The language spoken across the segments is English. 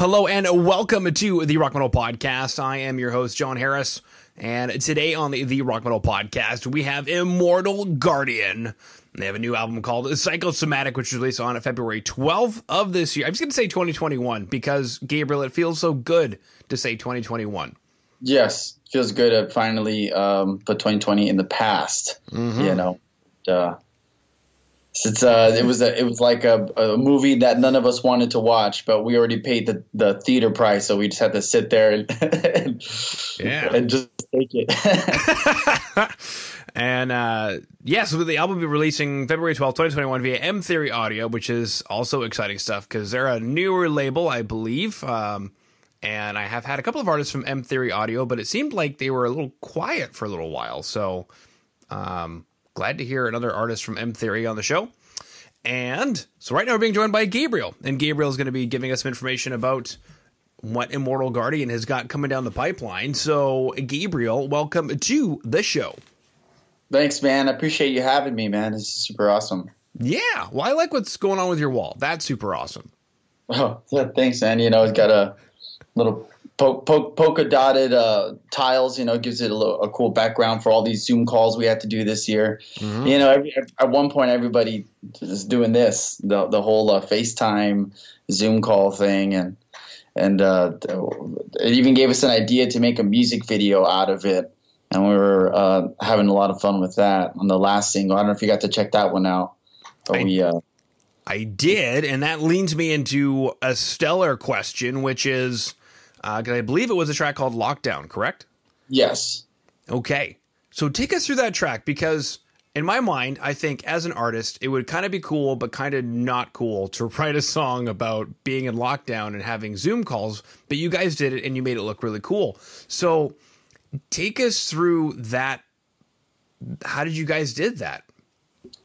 Hello and welcome to the Rock Metal Podcast. I am your host, Jon Harris. And today on the, the Rock Metal Podcast, we have Immortal Guardian. They have a new album called Psychosomatic, which was released on February 12th of this year. I'm just going to say 2021 because, Gabriel, it feels so good to say 2021. Yes, feels good to finally um, put 2020 in the past. Mm-hmm. You know, uh, it's uh, it was a, it was like a, a movie that none of us wanted to watch, but we already paid the, the theater price, so we just had to sit there and, and yeah, and just take it. and uh, yeah, so the album will be releasing February twelfth, twenty twenty one, via M Theory Audio, which is also exciting stuff because they're a newer label, I believe. Um, and I have had a couple of artists from M Theory Audio, but it seemed like they were a little quiet for a little while. So, um, glad to hear another artist from M Theory on the show. And so right now we're being joined by Gabriel, and Gabriel is going to be giving us some information about what Immortal Guardian has got coming down the pipeline. So, Gabriel, welcome to the show. Thanks, man. I appreciate you having me, man. This is super awesome. Yeah, well, I like what's going on with your wall. That's super awesome. Oh, yeah, thanks, man. You know, it's got a little po- po- polka dotted uh, tiles. You know, gives it a, little, a cool background for all these Zoom calls we had to do this year. Mm-hmm. You know, every, at one point everybody is doing this, the the whole uh, FaceTime Zoom call thing, and and uh, it even gave us an idea to make a music video out of it. And we were uh, having a lot of fun with that on the last single. I don't know if you got to check that one out, but I, we. Uh, I did, and that leads me into a stellar question, which is uh, I believe it was a track called Lockdown, correct? Yes. Okay. So take us through that track because in my mind, I think as an artist, it would kind of be cool, but kind of not cool to write a song about being in lockdown and having Zoom calls. But you guys did it and you made it look really cool. So take us through that. How did you guys did that?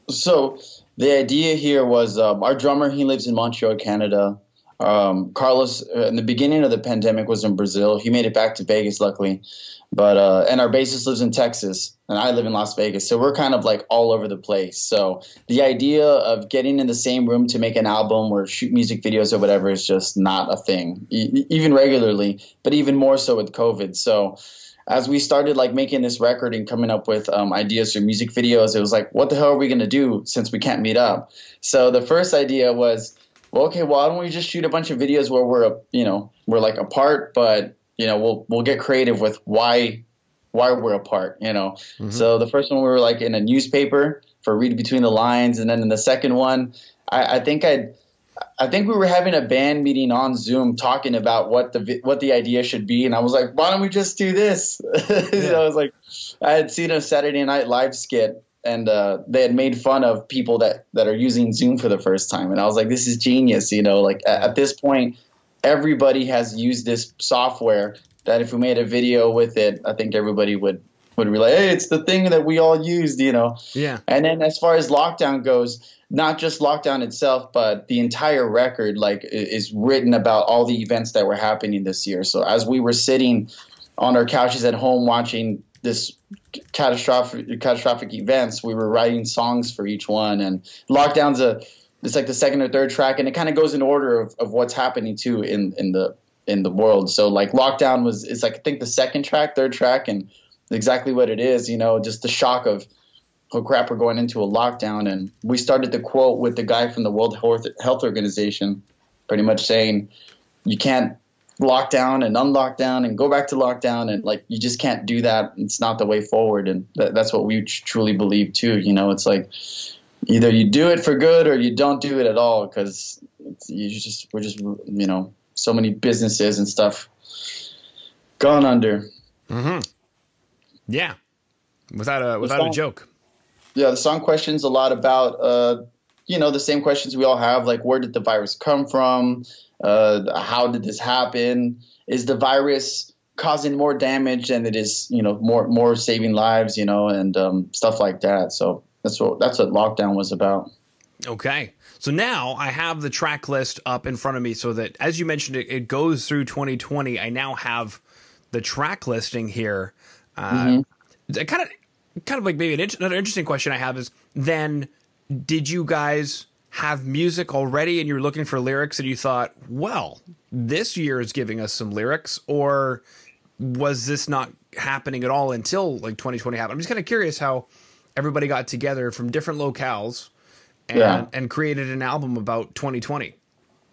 So the idea here was um, our drummer. He lives in Montreal, Canada. Um, Carlos, uh, in the beginning of the pandemic, was in Brazil. He made it back to Vegas, luckily. But uh, and our bassist lives in Texas, and I live in Las Vegas, so we're kind of like all over the place. So the idea of getting in the same room to make an album or shoot music videos or whatever is just not a thing, e- even regularly. But even more so with COVID. So as we started like making this record and coming up with um, ideas for music videos, it was like, what the hell are we gonna do since we can't meet up? So the first idea was well, okay, why don't we just shoot a bunch of videos where we're, you know, we're like apart, but you know, we'll we'll get creative with why why we're apart, you know. Mm-hmm. So the first one we were like in a newspaper for read between the lines, and then in the second one, I, I think I. I think we were having a band meeting on Zoom talking about what the what the idea should be, and I was like, "Why don't we just do this?" Yeah. I was like, I had seen a Saturday Night Live skit and uh, they had made fun of people that that are using Zoom for the first time, and I was like, "This is genius!" You know, like at, at this point, everybody has used this software. That if we made a video with it, I think everybody would would be like, "Hey, it's the thing that we all used," you know. Yeah. And then as far as lockdown goes, not just lockdown itself, but the entire record, like, is written about all the events that were happening this year. So as we were sitting on our couches at home watching this catastrophic catastrophic events, we were writing songs for each one. And lockdown's a it's like the second or third track, and it kind of goes in order of, of what's happening too in in the in the world. So like lockdown was it's like I think the second track, third track, and exactly what it is. You know, just the shock of oh crap, we're going into a lockdown. And we started the quote with the guy from the World Health Organization, pretty much saying you can't lockdown and unlock down and go back to lockdown. And like you just can't do that. It's not the way forward. And th- that's what we truly believe too. You know it's like either you do it for good or you don't do it at all because you just we're just you know so many businesses and stuff gone under. Mm-hmm. yeah. Without a without song, a joke. Yeah the song questions a lot about uh you know the same questions we all have like where did the virus come from uh, how did this happen? Is the virus causing more damage than it is, you know, more more saving lives, you know, and um, stuff like that. So that's what that's what lockdown was about. Okay. So now I have the track list up in front of me so that, as you mentioned, it, it goes through 2020. I now have the track listing here. Uh, mm-hmm. Kind of, kind of like maybe an, another interesting question I have is then, did you guys have music already and you're looking for lyrics and you thought, well, this year is giving us some lyrics, or was this not happening at all until like 2020 happened? I'm just kind of curious how everybody got together from different locales and, yeah. and created an album about 2020.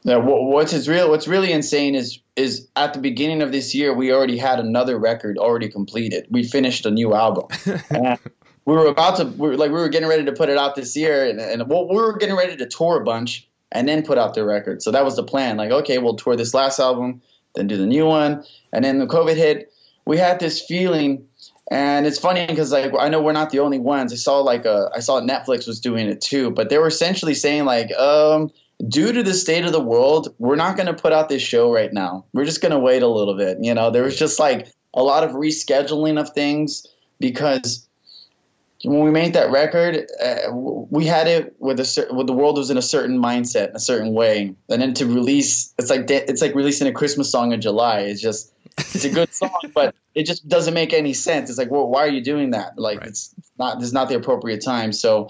Yeah, what's is real? What's really insane is is at the beginning of this year we already had another record already completed. We finished a new album. we were about to we were, like we were getting ready to put it out this year, and, and well, we were getting ready to tour a bunch and then put out the record. So that was the plan. Like, okay, we'll tour this last album, then do the new one, and then the COVID hit. We had this feeling and it's funny because like I know we're not the only ones. I saw like a, uh, I saw Netflix was doing it too, but they were essentially saying like, um, due to the state of the world, we're not going to put out this show right now. We're just going to wait a little bit. You know, there was just like a lot of rescheduling of things because when we made that record, uh, we had it with a with the world was in a certain mindset, a certain way, and then to release, it's like it's like releasing a Christmas song in July. It's just it's a good song, but it just doesn't make any sense. It's like, well, why are you doing that? Like, right. it's not. This is not the appropriate time. So,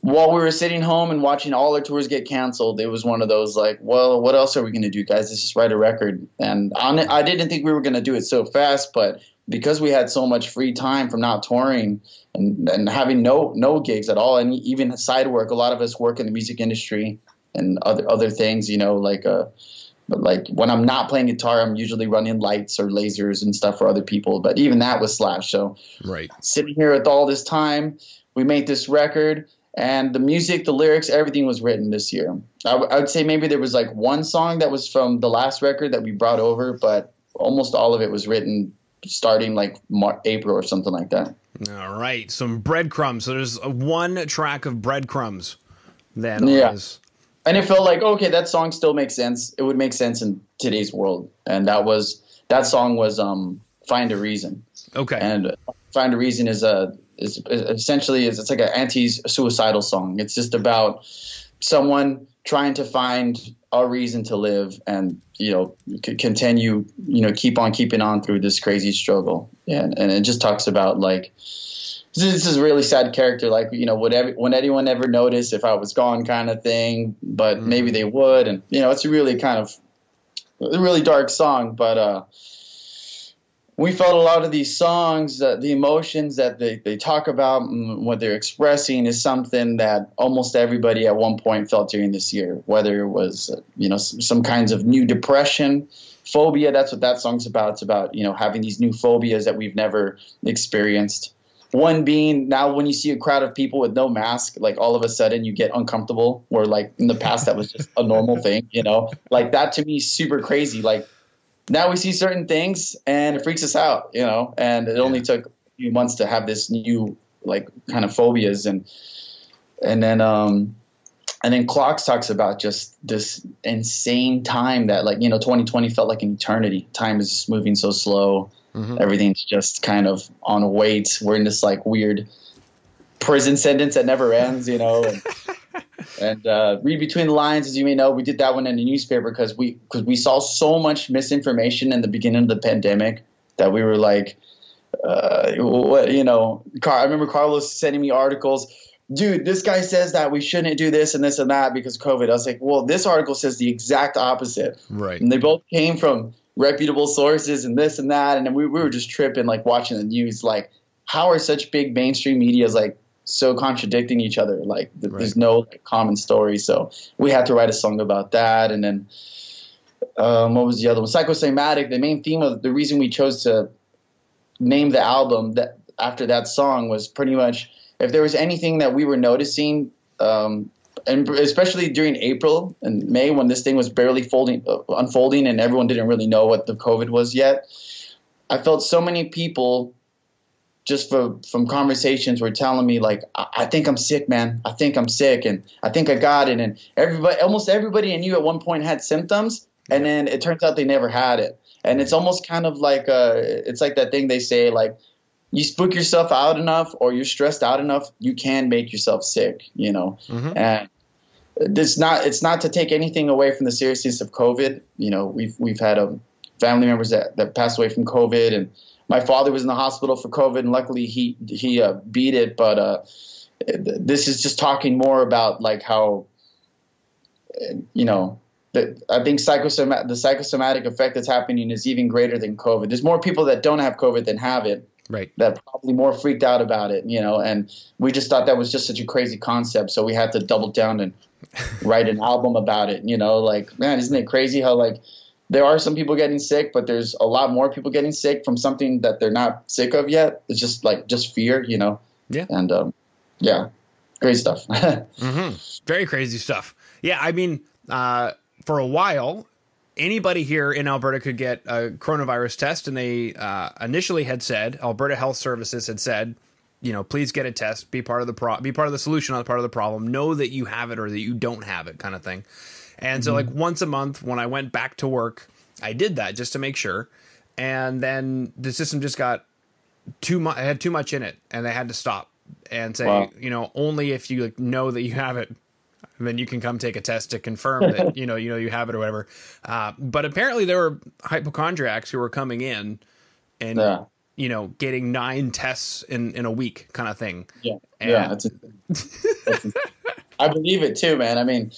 while we were sitting home and watching all our tours get canceled, it was one of those like, well, what else are we going to do, guys? Let's just write a record. And on it, I didn't think we were going to do it so fast, but because we had so much free time from not touring and, and having no no gigs at all, and even side work, a lot of us work in the music industry and other other things, you know, like uh but like when I'm not playing guitar, I'm usually running lights or lasers and stuff for other people. But even that was Slash. So right, sitting here with all this time, we made this record, and the music, the lyrics, everything was written this year. I, w- I would say maybe there was like one song that was from the last record that we brought over, but almost all of it was written starting like March, April or something like that. All right, some breadcrumbs. So there's one track of breadcrumbs. Then yeah and it felt like okay, that song still makes sense. It would make sense in today's world, and that was that song was um, "Find a Reason." Okay, and "Find a Reason" is a is, is essentially is it's like an anti-suicidal song. It's just about someone trying to find a reason to live and you know continue you know keep on keeping on through this crazy struggle and and it just talks about like this is a really sad character. Like, you know, would ever, would anyone ever notice if I was gone, kind of thing? But mm-hmm. maybe they would, and you know, it's a really kind of a really dark song. But uh, we felt a lot of these songs, uh, the emotions that they, they talk about, and what they're expressing, is something that almost everybody at one point felt during this year. Whether it was, uh, you know, some, some kinds of new depression, phobia. That's what that song's about. It's about you know having these new phobias that we've never experienced one being now when you see a crowd of people with no mask, like all of a sudden you get uncomfortable. Where like in the past that was just a normal thing, you know. Like that to me super crazy. Like now we see certain things and it freaks us out, you know. And it only took a few months to have this new like kind of phobias and and then um and then clocks talks about just this insane time that like you know 2020 felt like an eternity time is moving so slow Mm-hmm. Everything's just kind of on wait. We're in this like weird prison sentence that never ends, you know. And, and uh, read between the lines, as you may know, we did that one in the newspaper because we because we saw so much misinformation in the beginning of the pandemic that we were like, uh, what you know. Car- I remember Carlos sending me articles. Dude, this guy says that we shouldn't do this and this and that because COVID. I was like, well, this article says the exact opposite. Right. And they both came from reputable sources and this and that. And we, we were just tripping, like watching the news, like how are such big mainstream medias like so contradicting each other? Like th- right. there's no like, common story. So we had to write a song about that. And then um, what was the other one? Psychosomatic. The main theme of the reason we chose to name the album that after that song was pretty much if there was anything that we were noticing um, and especially during April and May when this thing was barely folding, uh, unfolding, and everyone didn't really know what the COVID was yet. I felt so many people just for, from conversations were telling me like, I, I, think I'm sick, man. I think I'm sick, and I think I got it. And everybody, almost everybody I you at one point had symptoms, and then it turns out they never had it. And it's almost kind of like uh, it's like that thing they say like you spook yourself out enough or you're stressed out enough, you can make yourself sick, you know. Mm-hmm. And it's not it's not to take anything away from the seriousness of COVID. You know, we've we've had um, family members that, that passed away from COVID, and my father was in the hospital for COVID, and luckily he he uh, beat it. But uh, this is just talking more about like how you know, the, I think psychosomatic, the psychosomatic effect that's happening is even greater than COVID. There's more people that don't have COVID than have it. Right. That probably more freaked out about it, you know, and we just thought that was just such a crazy concept. So we had to double down and write an album about it, you know, like, man, isn't it crazy how, like, there are some people getting sick, but there's a lot more people getting sick from something that they're not sick of yet. It's just like, just fear, you know? Yeah. And, um, yeah, great stuff. mm-hmm. Very crazy stuff. Yeah. I mean, uh, for a while, anybody here in Alberta could get a coronavirus test, and they uh, initially had said Alberta Health Services had said, you know, please get a test, be part of the pro- be part of the solution, not part of the problem. Know that you have it or that you don't have it, kind of thing. And mm-hmm. so, like once a month, when I went back to work, I did that just to make sure. And then the system just got too much; I had too much in it, and they had to stop and say, wow. you know, only if you like, know that you have it and then you can come take a test to confirm that you know you know you have it or whatever. Uh, but apparently there were hypochondriacs who were coming in and yeah. you know getting nine tests in in a week kind of thing. Yeah, and yeah, that's, a, that's a, I believe it too, man. I mean.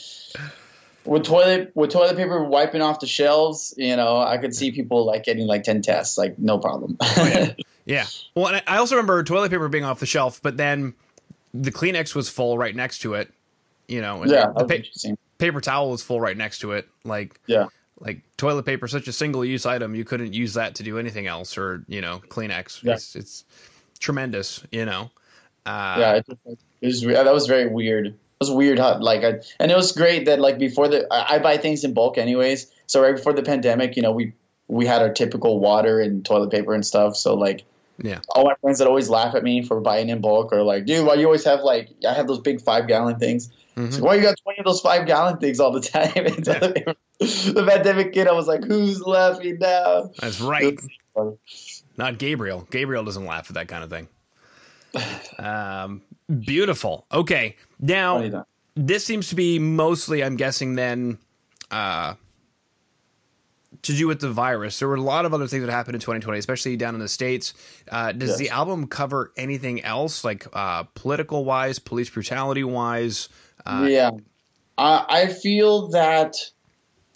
With toilet with toilet paper wiping off the shelves, you know, I could see people like getting like ten tests, like no problem. oh, yeah. yeah. Well, I also remember toilet paper being off the shelf, but then the Kleenex was full right next to it, you know, yeah, the pa- paper towel was full right next to it. Like, yeah, like toilet paper, such a single use item, you couldn't use that to do anything else, or you know, Kleenex. Yeah. It's, it's tremendous, you know. Uh, yeah, it, it was that was very weird. Was weird how like I, and it was great that like before the I, I buy things in bulk anyways. So right before the pandemic, you know, we we had our typical water and toilet paper and stuff. So like yeah. All my friends that always laugh at me for buying in bulk or like, dude, why you always have like I have those big five gallon things. Mm-hmm. why you got 20 of those five gallon things all the time? the pandemic kid, I was like, who's laughing now? That's right. Not Gabriel. Gabriel doesn't laugh at that kind of thing. Um, beautiful. Okay. Now, this seems to be mostly, I'm guessing, then, uh, to do with the virus. There were a lot of other things that happened in 2020, especially down in the states. Uh, does yes. the album cover anything else, like uh, political wise, police brutality wise? Uh, yeah, I, I feel that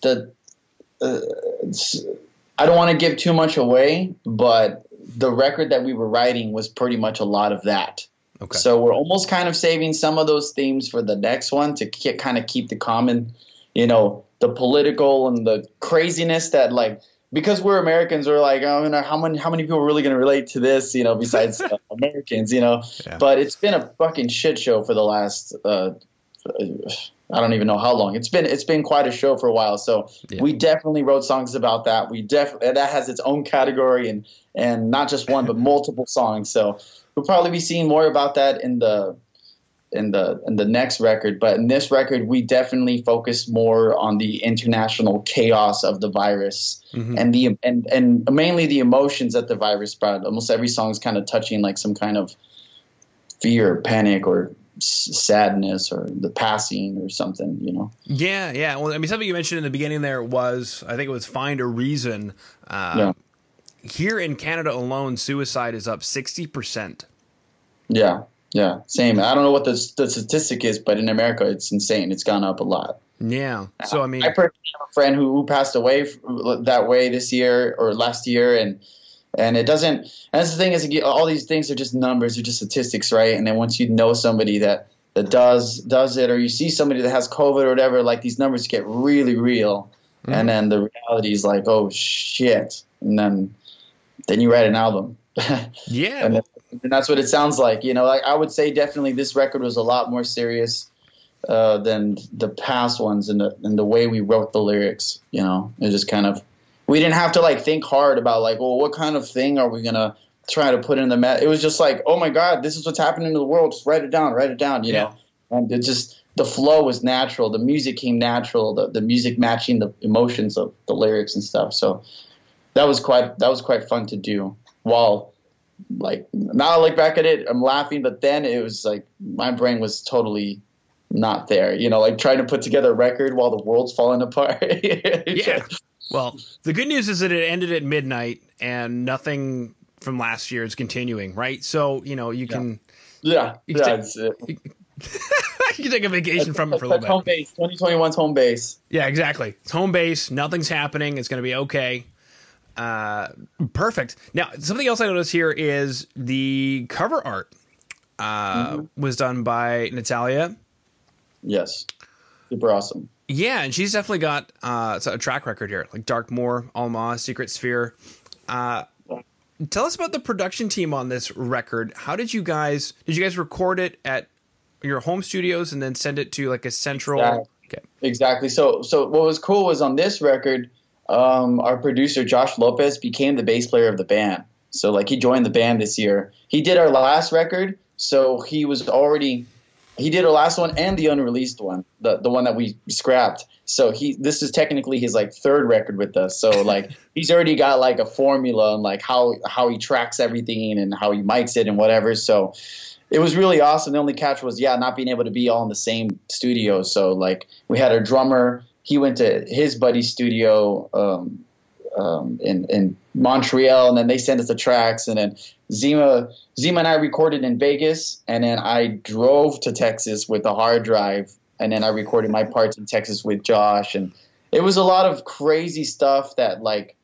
the uh, I don't want to give too much away, but the record that we were writing was pretty much a lot of that. Okay. So we're almost kind of saving some of those themes for the next one to kind of keep the common, you know, the political and the craziness that like because we're Americans, we're like, oh, you know, how many how many people are really going to relate to this, you know, besides uh, Americans, you know? Yeah. But it's been a fucking shit show for the last uh, I don't even know how long. It's been it's been quite a show for a while. So yeah. we definitely wrote songs about that. We definitely that has its own category and and not just one but multiple songs. So we'll probably be seeing more about that in the in the in the next record. But in this record, we definitely focus more on the international chaos of the virus mm-hmm. and the and and mainly the emotions that the virus brought. Almost every song is kind of touching like some kind of fear, panic, or sadness or the passing or something, you know? Yeah, yeah. Well, I mean, something you mentioned in the beginning there was, I think it was find a reason. Uh, yeah. Here in Canada alone, suicide is up 60%. Yeah, yeah, same. I don't know what the, the statistic is, but in America, it's insane. It's gone up a lot. Yeah. So, I mean, I personally have a friend who, who passed away that way this year or last year, and and it doesn't. And that's the thing is, all these things are just numbers, they're just statistics, right? And then once you know somebody that that does does it, or you see somebody that has COVID or whatever, like these numbers get really real, mm-hmm. and then the reality is like, oh shit, and then then you write an album. yeah, and, that's what it sounds like. You know, like I would say definitely this record was a lot more serious uh, than the past ones, and the and the way we wrote the lyrics. You know, it just kind of we didn't have to like think hard about like, well, what kind of thing are we gonna try to put in the met? It was just like, oh my god, this is what's happening in the world. Just write it down, write it down, you yeah. know. And it just the flow was natural. The music came natural. The the music matching the emotions of the lyrics and stuff. So that was quite that was quite fun to do. While like now I look back at it, I'm laughing, but then it was like my brain was totally not there. You know, like trying to put together a record while the world's falling apart. yeah. Well, the good news is that it ended at midnight and nothing from last year is continuing, right? So, you know, you can Yeah. You can, yeah, take, you, you take a vacation from it for a little bit. Home base, 2021's home base. Yeah, exactly. It's home base. Nothing's happening. It's going to be okay. Uh, perfect. Now, something else I noticed here is the cover art uh, mm-hmm. was done by Natalia. Yes, super awesome. Yeah, and she's definitely got uh, a track record here, like Dark Moor, Alma, Secret Sphere. Uh, tell us about the production team on this record. How did you guys did you guys record it at your home studios and then send it to like a central? Exactly. Okay. Exactly. So so what was cool was on this record, um, our producer Josh Lopez became the bass player of the band. So like he joined the band this year. He did our last record, so he was already he did our last one and the unreleased one, the the one that we scrapped. So he this is technically his like third record with us. So like he's already got like a formula and like how how he tracks everything and how he mics it and whatever. So it was really awesome. The only catch was yeah, not being able to be all in the same studio. So like we had our drummer, he went to his buddy's studio um, um, in in Montreal, and then they sent us the tracks, and then Zema Zema and I recorded in Vegas, and then I drove to Texas with a hard drive, and then I recorded my parts in Texas with Josh, and it was a lot of crazy stuff that like.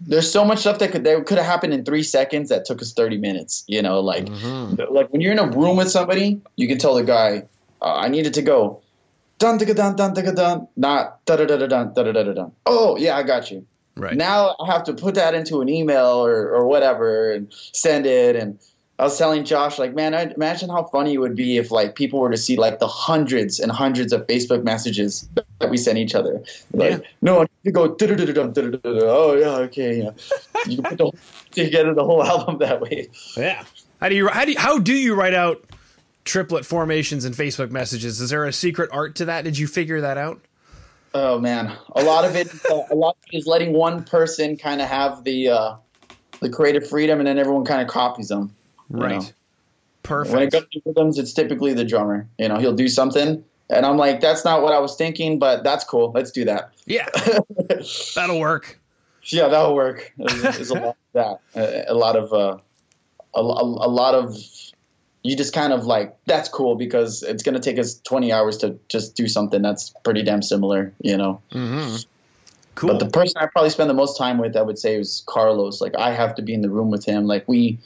There's so much stuff that could that could have happened in three seconds that took us 30 minutes. You know, like mm-hmm. like when you're in a room with somebody, you can tell the guy, uh, "I needed to go." Dun dun dun dun dun dun. Not da da da da dun da da da da. Oh yeah, I got you. Right. Now I have to put that into an email or, or whatever and send it. And I was telling Josh, like, man, I'd imagine how funny it would be if like people were to see like the hundreds and hundreds of Facebook messages that we send each other. Like, yeah. no, you go, da da da oh yeah, okay, yeah. You can put the whole, together the whole album that way. Yeah. How do you how do you, how do you write out triplet formations and Facebook messages? Is there a secret art to that? Did you figure that out? Oh man, a lot of it, uh, a lot of it is letting one person kind of have the uh, the creative freedom, and then everyone kind of copies them. Right. Know? Perfect. When it comes to rhythms, it's typically the drummer. You know, he'll do something, and I'm like, "That's not what I was thinking, but that's cool. Let's do that." Yeah, that'll work. Yeah, that'll work. There's, there's a lot of that. A, a lot of uh, a, a, a lot of you just kind of like that's cool because it's going to take us 20 hours to just do something that's pretty damn similar you know? Mm-hmm. cool. But the person i probably spend the most time with i would say is carlos. Like i have to be in the room with him. Like we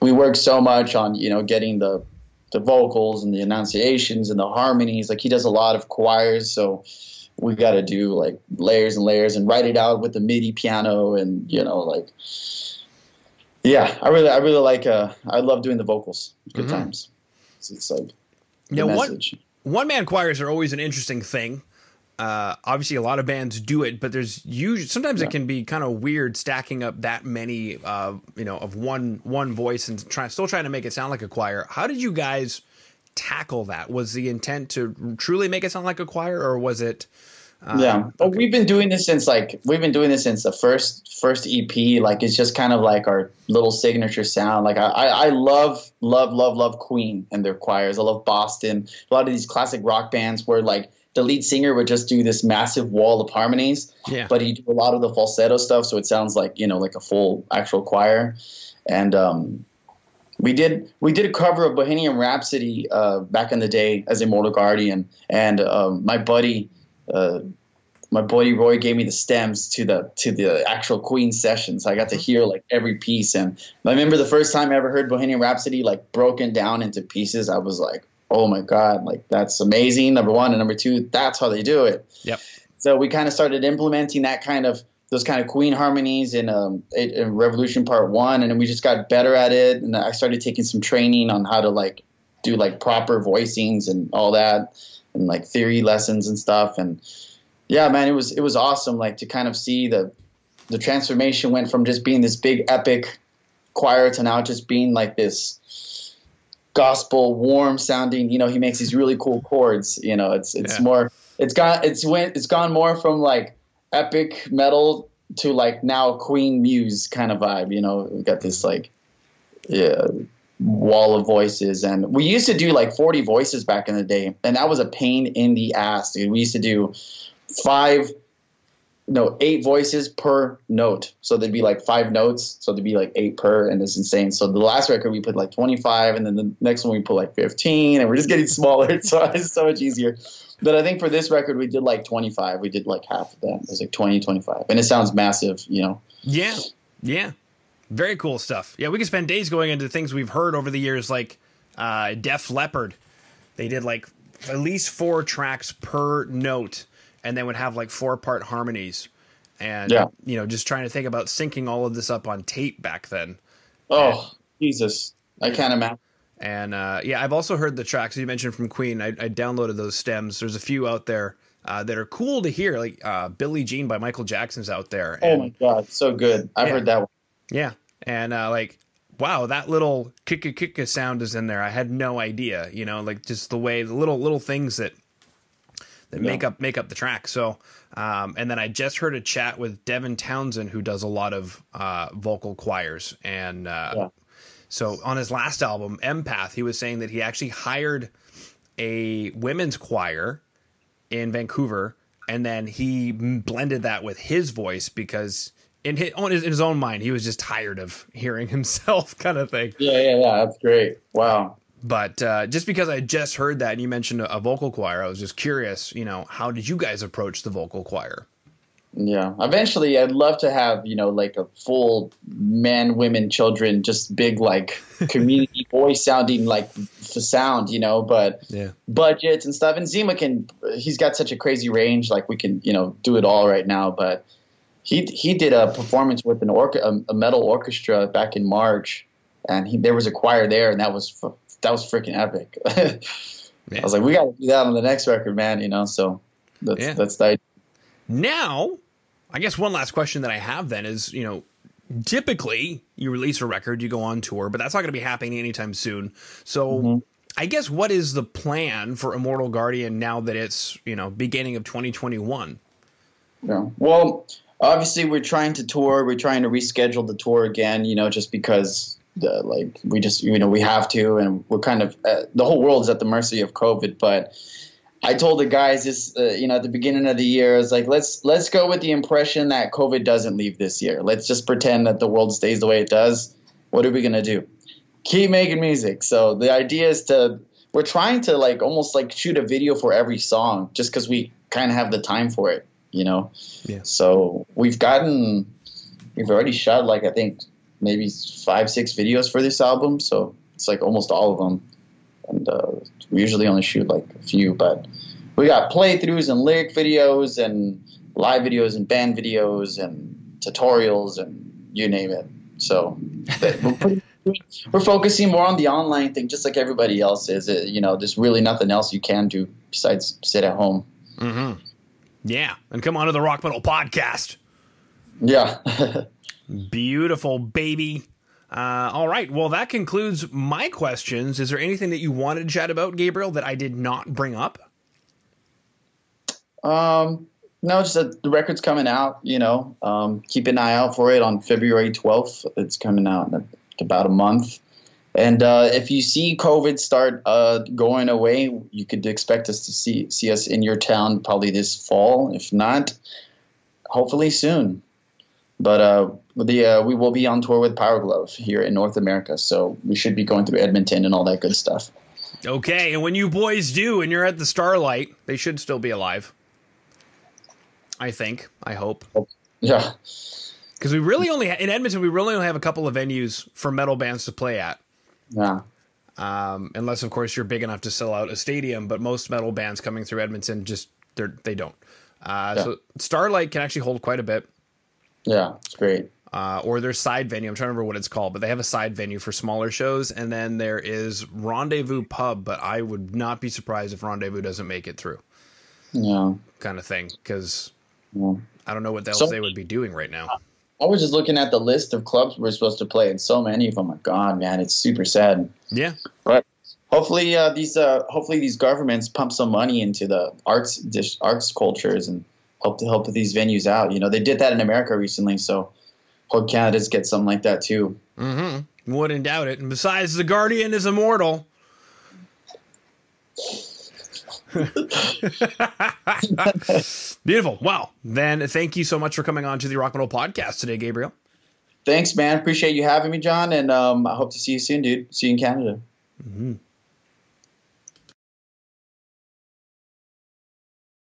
we work so much on you know getting the the vocals and the enunciations and the harmonies. Like he does a lot of choirs so we got to do like layers and layers and write it out with the midi piano and you know like yeah, I really, I really like. Uh, I love doing the vocals. Good mm-hmm. times. It's, it's like yeah. One one man choirs are always an interesting thing. Uh, obviously, a lot of bands do it, but there's usually sometimes yeah. it can be kind of weird stacking up that many, uh, you know, of one one voice and try, still trying to make it sound like a choir. How did you guys tackle that? Was the intent to truly make it sound like a choir, or was it? Um, yeah, but okay. we've been doing this since like we've been doing this since the first first EP. Like it's just kind of like our little signature sound. Like I, I love love love love Queen and their choirs. I love Boston. A lot of these classic rock bands where like the lead singer would just do this massive wall of harmonies, yeah. but he do a lot of the falsetto stuff, so it sounds like you know like a full actual choir. And um, we did we did a cover of Bohemian Rhapsody uh, back in the day as Immortal Guardian, and um, my buddy uh, my buddy Roy gave me the stems to the to the actual Queen session, so I got to mm-hmm. hear like every piece. And I remember the first time I ever heard Bohemian Rhapsody like broken down into pieces. I was like, oh my god, like that's amazing. Number one and number two, that's how they do it. Yep. So we kind of started implementing that kind of those kind of Queen harmonies in, um, in Revolution Part One, and then we just got better at it. And I started taking some training on how to like do like proper voicings and all that and like theory lessons and stuff. And yeah, man, it was it was awesome. Like to kind of see the the transformation went from just being this big epic choir to now just being like this gospel warm sounding. You know, he makes these really cool chords. You know, it's it's yeah. more it's got it's went it's gone more from like epic metal to like now Queen Muse kind of vibe. You know, we got this like yeah wall of voices and we used to do like 40 voices back in the day and that was a pain in the ass dude we used to do five no eight voices per note. So there'd be like five notes. So there'd be like eight per, and it's insane. So the last record we put like 25, and then the next one we put like 15, and we're just getting smaller. so it's so much easier. But I think for this record we did like 25. We did like half of that. It was like 20, 25, and it sounds massive, you know. Yeah, yeah, very cool stuff. Yeah, we could spend days going into things we've heard over the years, like uh, Def Leppard. They did like at least four tracks per note and then would have like four part harmonies. And, Yeah. you know, just trying to think about syncing all of this up on tape back then. Oh Jesus, I can't imagine. And uh, yeah, I've also heard the tracks you mentioned from Queen. I, I downloaded those stems. There's a few out there uh, that are cool to hear, like uh, Billie Jean by Michael Jackson's out there. Oh my God, so good. I've Yeah. heard that one. Yeah. And uh, like, wow, that little kicka kicka sound is in there. I had no idea, you know, like just the way the little little things that that make up make up the track. So, um, and then I just heard a chat with Devin Townsend, who does a lot of uh, vocal choirs, and uh, Yeah. so on his last album, Empath, he was saying that he actually hired a women's choir in Vancouver, and then he blended that with his voice because in his, on his, in his own mind, he was just tired of hearing himself, kind of thing. Yeah, yeah, yeah. That's great. Wow. But uh, just because I just heard that and you mentioned a, a vocal choir, I was just curious. You know, how did you guys approach the vocal choir? Yeah. Eventually, I'd love to have you know like a full men, women, children, just big like community voice sounding like f- sound, you know. But Yeah, budgets and stuff, and Zema can. He's got such a crazy range. Like we can you know do it all right now, but. He, he did a performance with an orca, a, metal orchestra back in March, and he, there was a choir there, and that was that was freaking epic. I was like, we got to do that on the next record, man. You know, so that's Yeah. that's the idea. Now, I guess one last question that I have then is, you know, typically you release a record, you go on tour, but that's not going to be happening anytime soon. So, mm-hmm. I guess what is the plan for Immortal Guardian now that it's, you know, beginning of 2021? Yeah. Well, obviously, we're trying to tour. We're trying to reschedule the tour again. You know, just because the, like we just you know we have to, and we're kind of uh, the whole world is at the mercy of COVID. But I told the guys this, uh, you know, at the beginning of the year, I was like, let's let's go with the impression that COVID doesn't leave this year. Let's just pretend that the world stays the way it does. What are we gonna do? Keep making music. So the idea is to we're trying to like almost like shoot a video for every song, just because we kind of have the time for it. You know. Yeah. So we've gotten, we've already shot like I think maybe five, six videos for this album. So it's like almost all of them, and uh, we usually only shoot like a few, but we got playthroughs and lyric videos and live videos and band videos and tutorials and you name it. So we're pretty. We're focusing more on the online thing, just like everybody else is. Uh, You know, there's really nothing else you can do besides sit at home. Mm-hmm. Yeah, and come on to the Rock Metal Podcast. Yeah. Beautiful, baby. Uh, all right. Well, that concludes my questions. Is there anything that you wanted to chat about, Gabriel, that I did not bring up? Um, no, just that the record's coming out. You know, um, keep an eye out for it on February 12th. It's coming out in about a month. And uh, if you see COVID start uh, going away, you could expect us to see see us in your town probably this fall. If not, hopefully soon. But uh, the uh, we will be on tour with Powerglove here in North America, so we should be going through Edmonton and all that good stuff. Okay, and when you boys do, and you're at the Starlite, they should still be alive. I think. I hope. Yeah, Because we really only ha- in Edmonton, we really only have a couple of venues for metal bands to play at. Yeah, Um, unless, of course, you're big enough to sell out a stadium. But most metal bands coming through Edmonton just they're they don't. Uh, Yeah. So Starlite can actually hold quite a bit. yeah. It's great. uh, or their side venue. I'm trying to remember what it's called, but they have a side venue for smaller shows. And then there is Rendezvous Pub, but I would not be surprised if Rendezvous doesn't make it through, Yeah. kind of thing, because yeah. I don't know what else So- they would be doing right now. I was just looking at the list of clubs we're supposed to play, and so many of them are gone, man. It's super sad. Yeah, But hopefully, uh, these uh, hopefully these governments pump some money into the arts dish, arts cultures and help to help these venues out. You know, they did that in America recently, so hope Canada's get something like that too. mm-hmm. wouldn't doubt it. And besides, the Guardian is immortal. Beautiful. Well, then thank you so much for coming on to the Rock Metal Podcast today, Gabriel. Thanks, man. Appreciate you having me, Jon, and um, I hope to see you soon, dude. See you in Canada. Mm-hmm.